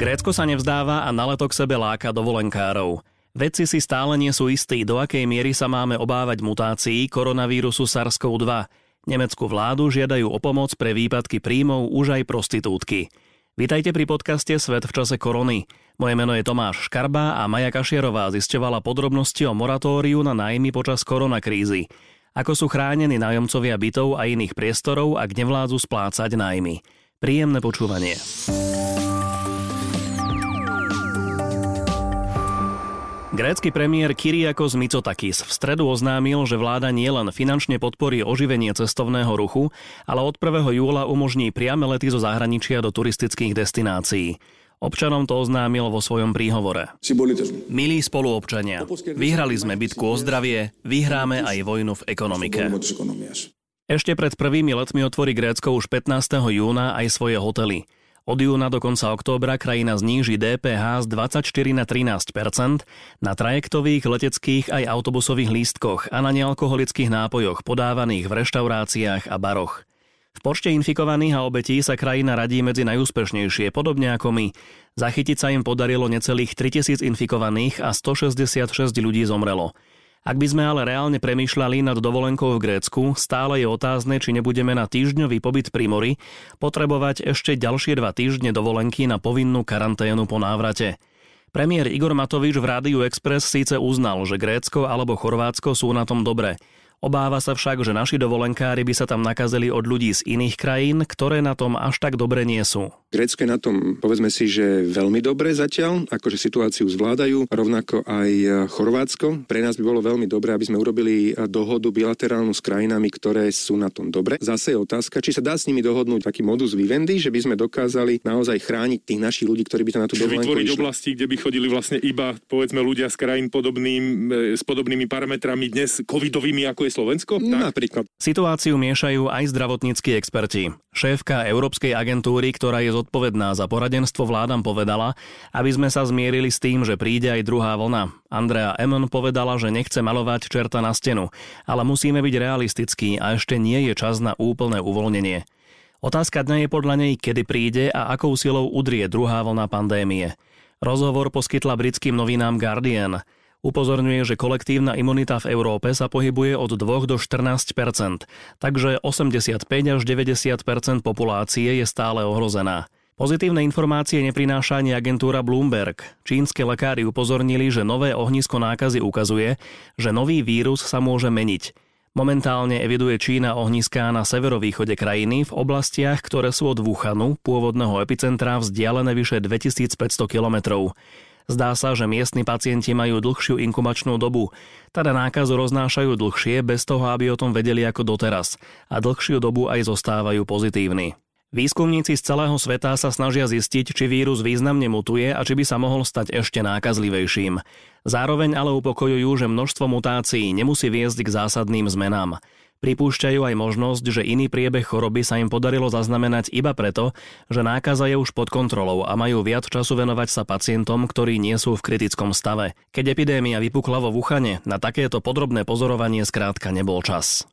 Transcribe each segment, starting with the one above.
Grécko sa nevzdáva a na leto k sebe láka dovolenkárov. Vedci si stále nie sú istí, do akej miery sa máme obávať mutácií koronavírusu SARS-CoV-2. Nemeckú vládu žiadajú o pomoc pre výpadky príjmov už aj prostitútky. Vítajte pri podcaste Svet v čase korony. Moje meno je Tomáš Škarba a Maja Kašierová zisťovala podrobnosti o moratóriu na nájmy počas koronakrízy. Ako sú chránení nájomcovia bytov a iných priestorov, ak nevládzu splácať nájmy. Príjemné počúvanie. Grécky premiér Kyriakos Mitsotakis v stredu oznámil, že vláda nielen finančne podporí oživenie cestovného ruchu, ale od 1. júla umožní priame lety zo zahraničia do turistických destinácií. Občanom to oznámil vo svojom príhovore. Milí spoluobčania, vyhrali sme bitku o zdravie, vyhráme aj vojnu v ekonomike. Ešte pred prvými letmi otvorí Grécko už 15. júna aj svoje hotely. Od júna do konca októbra krajina zníži DPH z 24 na 13% na trajektových, leteckých aj autobusových lístkoch a na nealkoholických nápojoch podávaných v reštauráciách a baroch. V počte infikovaných a obetí sa krajina radí medzi najúspešnejšie, podobne ako my. Zachytiť sa im podarilo necelých 3000 infikovaných a 166 ľudí zomrelo. Ak by sme ale reálne premýšľali nad dovolenkou v Grécku, stále je otázne, či nebudeme na týždňový pobyt pri mori potrebovať ešte ďalšie dva týždne dovolenky na povinnú karanténu po návrate. Premiér Igor Matovič v Rádiu Express síce uznal, že Grécko alebo Chorvátsko sú na tom dobre – Obáva sa však, že naši dovolenkári by sa tam nakazili od ľudí z iných krajín, ktoré na tom až tak dobre nie sú. Grécko je na tom, povedzme si, že veľmi dobre zatiaľ, akože situáciu zvládajú, rovnako aj Chorvátsko. Pre nás by bolo veľmi dobré, aby sme urobili dohodu bilaterálnu s krajinami, ktoré sú na tom dobre. Zase je otázka, či sa dá s nimi dohodnúť taký modus vivendi, že by sme dokázali naozaj chrániť tých našich ľudí, ktorí by tam na tú dovolenku vytvoriť išli. oblasti, kde by chodili vlastne iba, povedzme, ľudia z krajín podobným, e, s podobnými parametrami dnes covidovými, ako je je Slovensko? Tak. Napríklad. Situáciu miešajú aj zdravotníckí experti. Šéfka Európskej agentúry, ktorá je zodpovedná za poradenstvo vládam, povedala, aby sme sa zmierili s tým, že príde aj druhá vlna. Andrea Emon povedala, že nechce malovať čerta na stenu, ale musíme byť realistickí a ešte nie je čas na úplné uvoľnenie. Otázka dňa je podľa nej, kedy príde a akou silou udrie druhá vlna pandémie. Rozhovor poskytla britským novinám Guardian – Upozorňuje, že kolektívna imunita v Európe sa pohybuje od 2 do 14% takže 85 až 90% populácie je stále ohrozená. Pozitívne informácie neprináša ani agentúra Bloomberg. Čínske lekári upozornili, že nové ohnisko nákazy ukazuje, že nový vírus sa môže meniť. Momentálne eviduje Čína ohniská na severovýchode krajiny v oblastiach, ktoré sú od Wuhanu, pôvodného epicentra, vzdialené vyše 2500 kilometrov. Zdá sa, že miestni pacienti majú dlhšiu inkubačnú dobu, teda nákazu roznášajú dlhšie bez toho, aby o tom vedeli ako doteraz a dlhšiu dobu aj zostávajú pozitívni. Výskumníci z celého sveta sa snažia zistiť, či vírus významne mutuje a či by sa mohol stať ešte nákazlivejším. Zároveň ale upokojujú, že množstvo mutácií nemusí viesť k zásadným zmenám. Pripúšťajú aj možnosť, že iný priebeh choroby sa im podarilo zaznamenať iba preto, že nákaza je už pod kontrolou a majú viac času venovať sa pacientom, ktorí nie sú v kritickom stave. Keď epidémia vypukla vo Wuhane, na takéto podrobné pozorovanie skrátka nebol čas.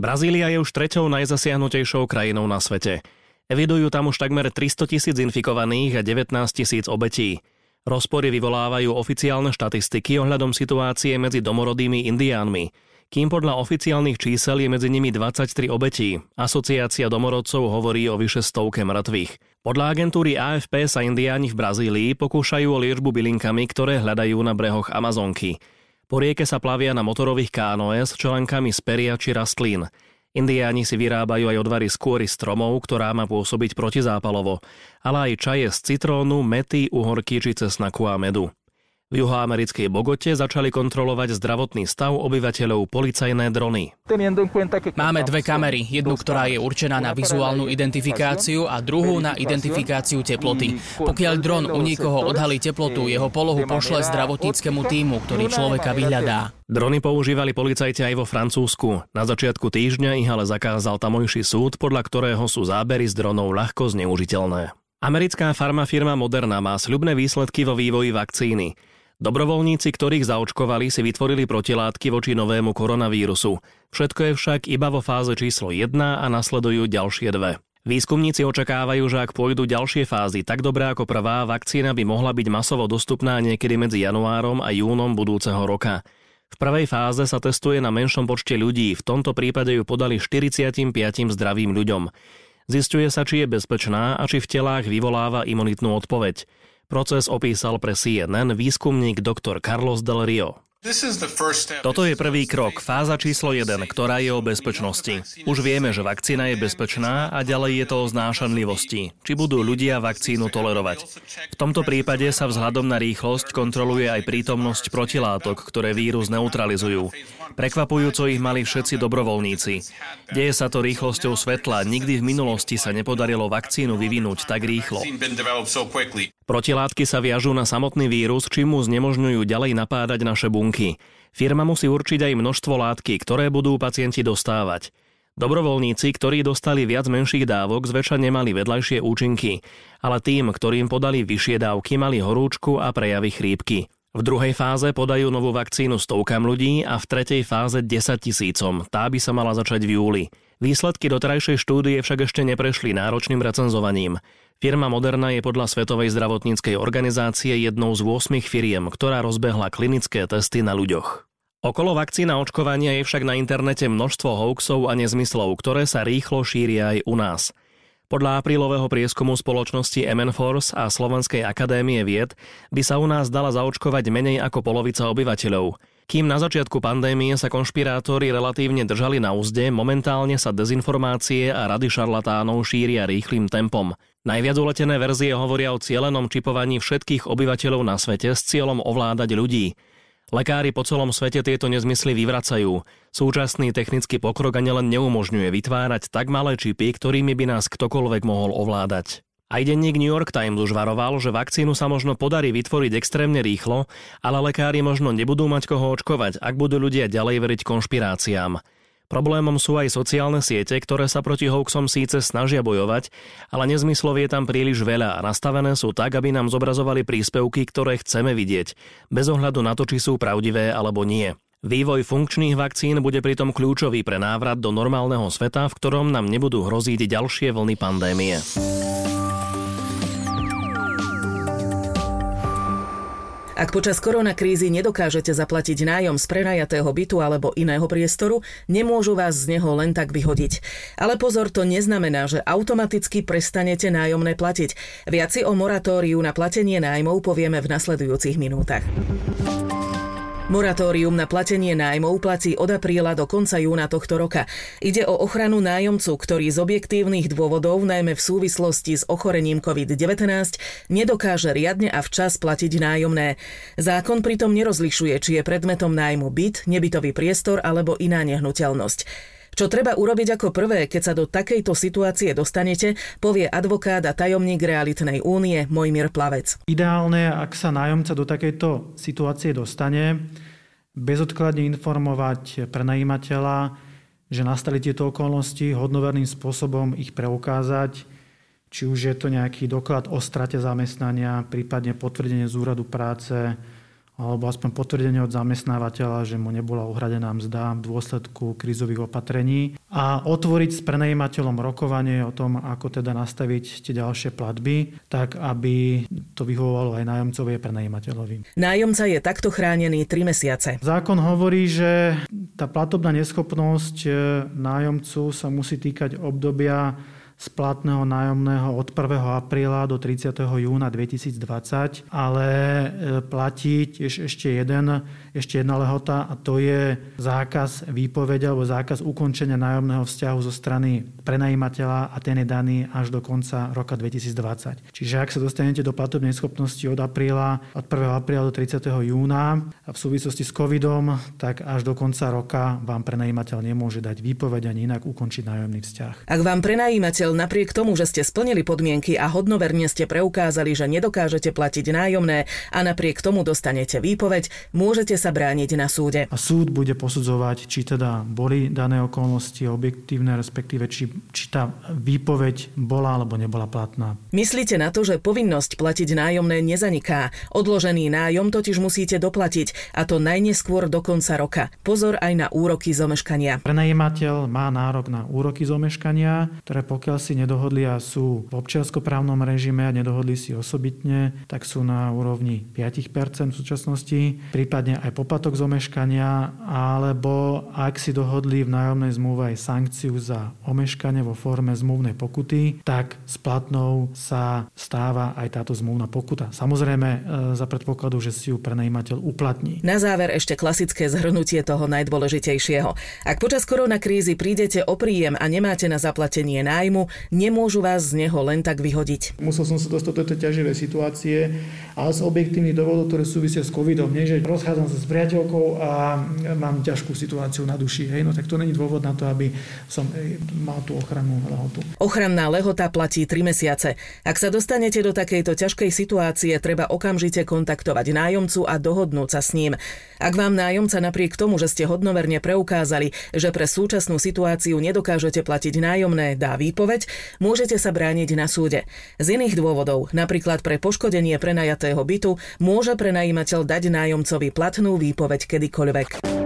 Brazília je už treťou najzasiahnutejšou krajinou na svete. Evidujú tam už takmer 300 tisíc infikovaných a 19 tisíc obetí. Rozpory vyvolávajú oficiálne štatistiky ohľadom situácie medzi domorodými indiánmi – kým podľa oficiálnych čísel je medzi nimi 23 obetí. Asociácia domorodcov hovorí o vyše stovke mŕtvych. Podľa agentúry AFP sa indiáni v Brazílii pokúšajú o liečbu bylinkami, ktoré hľadajú na brehoch Amazonky. Po rieke sa plavia na motorových kánoe s čelenkami z peria či rastlín. Indiáni si vyrábajú aj odvary z kôry stromov, ktorá má pôsobiť protizápalovo, ale aj čaje z citrónu, mety, uhorky či cesnaku a medu. V juhoamerickej Bogote začali kontrolovať zdravotný stav obyvateľov policajné drony. Máme dve kamery, jednu, ktorá je určená na vizuálnu identifikáciu a druhú na identifikáciu teploty. Pokiaľ dron u nikoho odhalí teplotu, jeho polohu pošle zdravotníckému týmu, ktorý človeka vyhľadá. Drony používali policajti aj vo Francúzsku. Na začiatku týždňa ich ale zakázal tamojší súd, podľa ktorého sú zábery z dronov ľahko zneužiteľné. Americká farmafirma Moderna má sľubné výsledky vo vývoji vakcíny. Dobrovoľníci, ktorých zaočkovali, si vytvorili protilátky voči novému koronavírusu. Všetko je však iba vo fáze číslo 1 a nasledujú ďalšie dve. Výskumníci očakávajú, že ak pôjdu ďalšie fázy tak dobré ako prvá, vakcína by mohla byť masovo dostupná niekedy medzi januárom a júnom budúceho roka. V prvej fáze sa testuje na menšom počte ľudí, v tomto prípade ju podali 45 zdravým ľuďom. Zistuje sa, či je bezpečná a či v telách vyvoláva imunitnú odpoveď. Proces opísal pre CNN výskumník dr. Carlos Del Rio. Toto je prvý krok, fáza číslo 1, ktorá je o bezpečnosti. Už vieme, že vakcína je bezpečná a ďalej je to o znášanlivosti. Či budú ľudia vakcínu tolerovať. V tomto prípade sa vzhľadom na rýchlosť kontroluje aj prítomnosť protilátok, ktoré vírus neutralizujú. Prekvapujúco ich mali všetci dobrovoľníci. Deje sa to rýchlosťou svetla, nikdy v minulosti sa nepodarilo vakcínu vyvinúť tak rýchlo. Protilátky sa viažú na samotný vírus, čím mu znemožňujú ďalej napádať naše bunky. Firma musí určiť aj množstvo látky, ktoré budú pacienti dostávať. Dobrovoľníci, ktorí dostali viac menších dávok, zväčša nemali vedľajšie účinky, ale tým, ktorým podali vyššie dávky, mali horúčku a prejavy chrípky. V druhej fáze podajú novú vakcínu stovkám ľudí a v tretej fáze 10 tisícom. Tá by sa mala začať v júli. Výsledky doterajšej štúdie však ešte neprešli náročným recenzovaním. Firma Moderna je podľa Svetovej zdravotníckej organizácie jednou z 8 firiem, ktorá rozbehla klinické testy na ľuďoch. Okolo vakcína očkovania je však na internete množstvo hoaxov a nezmyslov, ktoré sa rýchlo šíria aj u nás. Podľa aprílového prieskumu spoločnosti MN Force a Slovenskej akadémie vied by sa u nás dala zaočkovať menej ako polovica obyvateľov. Kým na začiatku pandémie sa konšpirátori relatívne držali na úzde, momentálne sa dezinformácie a rady šarlatánov šíria rýchlým tempom. Najviac uletené verzie hovoria o cielenom čipovaní všetkých obyvateľov na svete s cieľom ovládať ľudí. Lekári po celom svete tieto nezmysly vyvracajú. Súčasný technický pokrok ani len neumožňuje vytvárať tak malé čipy, ktorými by nás ktokoľvek mohol ovládať. Aj denník New York Times už varoval, že vakcínu sa možno podarí vytvoriť extrémne rýchlo, ale lekári možno nebudú mať koho očkovať, ak budú ľudia ďalej veriť konšpiráciám. Problémom sú aj sociálne siete, ktoré sa proti hoaxom síce snažia bojovať, ale nezmyslov je tam príliš veľa a nastavené sú tak, aby nám zobrazovali príspevky, ktoré chceme vidieť, bez ohľadu na to, či sú pravdivé alebo nie. Vývoj funkčných vakcín bude pritom kľúčový pre návrat do normálneho sveta, v ktorom nám nebudú hroziť ďalšie vlny pandémie. Ak počas koronakrízy nedokážete zaplatiť nájom z prenajatého bytu alebo iného priestoru, nemôžu vás z neho len tak vyhodiť. Ale pozor, to neznamená, že automaticky prestanete nájomné platiť. Viac si o moratóriu na platenie nájmov povieme v nasledujúcich minútach. Moratórium na platenie nájmov platí od apríla do konca júna tohto roka. Ide o ochranu nájomcu, ktorý z objektívnych dôvodov, najmä v súvislosti s ochorením COVID-19, nedokáže riadne a včas platiť nájomné. Zákon pritom nerozlišuje, či je predmetom nájmu byt, nebytový priestor alebo iná nehnuteľnosť. Čo treba urobiť ako prvé, keď sa do takejto situácie dostanete, povie advokát a tajomník Realitnej únie Mojmír Plavec. Ideálne, ak sa nájomca do takejto situácie dostane, bezodkladne informovať prenajímateľa, že nastali tieto okolnosti, hodnoverným spôsobom ich preukázať, či už je to nejaký doklad o strate zamestnania, prípadne potvrdenie z úradu práce, alebo aspoň potvrdenie od zamestnávateľa, že mu nebola uhradená mzda v dôsledku krízových opatrení a otvoriť s prenajímateľom rokovanie o tom, ako teda nastaviť tie ďalšie platby, tak aby to vyhovovalo aj nájomcovi a prenajímateľovi. Nájomca je takto chránený 3 mesiace. Zákon hovorí, že tá platobná neschopnosť e, nájomcu sa musí týkať obdobia splatného nájomného od 1. apríla do 30. júna 2020, ale e, platí tiež ešte, jeden, ešte jedna lehota a to je zákaz výpovede alebo zákaz ukončenia nájomného vzťahu zo strany prenajímateľa a ten je daný až do konca roka 2020. Čiže ak sa dostanete do platobnej schopnosti od apríla, od 1. apríla do 30. júna a v súvislosti s covidom, tak až do konca roka vám prenajímateľ nemôže dať výpoveď ani inak ukončiť nájomný vzťah. Ak vám prenajímateľ napriek tomu, že ste splnili podmienky a hodnoverne ste preukázali, že nedokážete platiť nájomné a napriek tomu dostanete výpoveď, môžete sa brániť na súde. A súd bude posudzovať, či teda boli dané okolnosti objektívne, respektíve či, či tá výpoveď bola alebo nebola platná. Myslíte na to, že povinnosť platiť nájomné nezaniká. Odložený nájom totiž musíte doplatiť a to najneskôr do konca roka. Pozor aj na úroky zomeškania. Prenajímateľ má nárok na úroky zomeškania, ktoré pokiaľ si nedohodli a sú v občianskoprávnom režime a nedohodli si osobitne, tak sú na úrovni 5% v súčasnosti, prípadne aj poplatok z omeškania, alebo ak si dohodli v nájomnej zmluve aj sankciu za omeškanie vo forme zmluvnej pokuty, tak splatnou sa stáva aj táto zmluvná pokuta. Samozrejme e, za predpokladu, že si ju prenajímateľ uplatní. Na záver ešte klasické zhrnutie toho najdôležitejšieho. Ak počas koronakrízy prídete o príjem a nemáte na zaplatenie nájmu, nemôžu vás z neho len tak vyhodiť. Musel som sa dostať do tejto ťaživej situácie, ale z objektívnych dôvodov, ktoré súvisia s covidom, nie že rozchádzam sa s priateľkou a mám ťažkú situáciu na duši, hej, no tak to není dôvod na to, aby som mal tú ochrannú lehotu. Ochranná lehota platí 3 mesiace. Ak sa dostanete do takejto ťažkej situácie, treba okamžite kontaktovať nájomcu a dohodnúť sa s ním. Ak vám nájomca napriek tomu, že ste hodnoverne preukázali, že pre súčasnú situáciu nedokážete platiť nájomné, dá výpoveď, môžete sa brániť na súde. Z iných dôvodov, napríklad pre poškodenie prenajatého bytu, môže prenajímateľ dať nájomcovi platnú výpoveď kedykoľvek.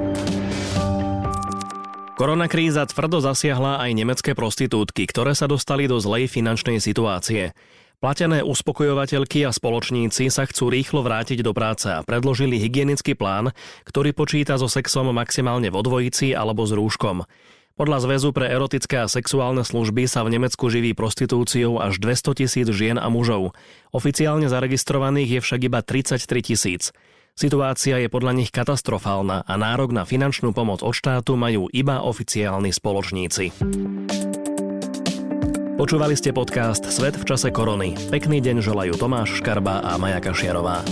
Koronakríza tvrdo zasiahla aj nemecké prostitútky, ktoré sa dostali do zlej finančnej situácie. Platené uspokojovateľky a spoločníci sa chcú rýchlo vrátiť do práce a predložili hygienický plán, ktorý počíta so sexom maximálne vo dvojici alebo s rúškom. Podľa Zväzu pre erotické a sexuálne služby sa v Nemecku živí prostitúciou až 200 tisíc žien a mužov. Oficiálne zaregistrovaných je však iba 33 tisíc. Situácia je podľa nich katastrofálna a nárok na finančnú pomoc od štátu majú iba oficiálni spoločníci. Počúvali ste podcast Svet v čase korony. Pekný deň želajú Tomáš Škarba a Maja Kašiarová.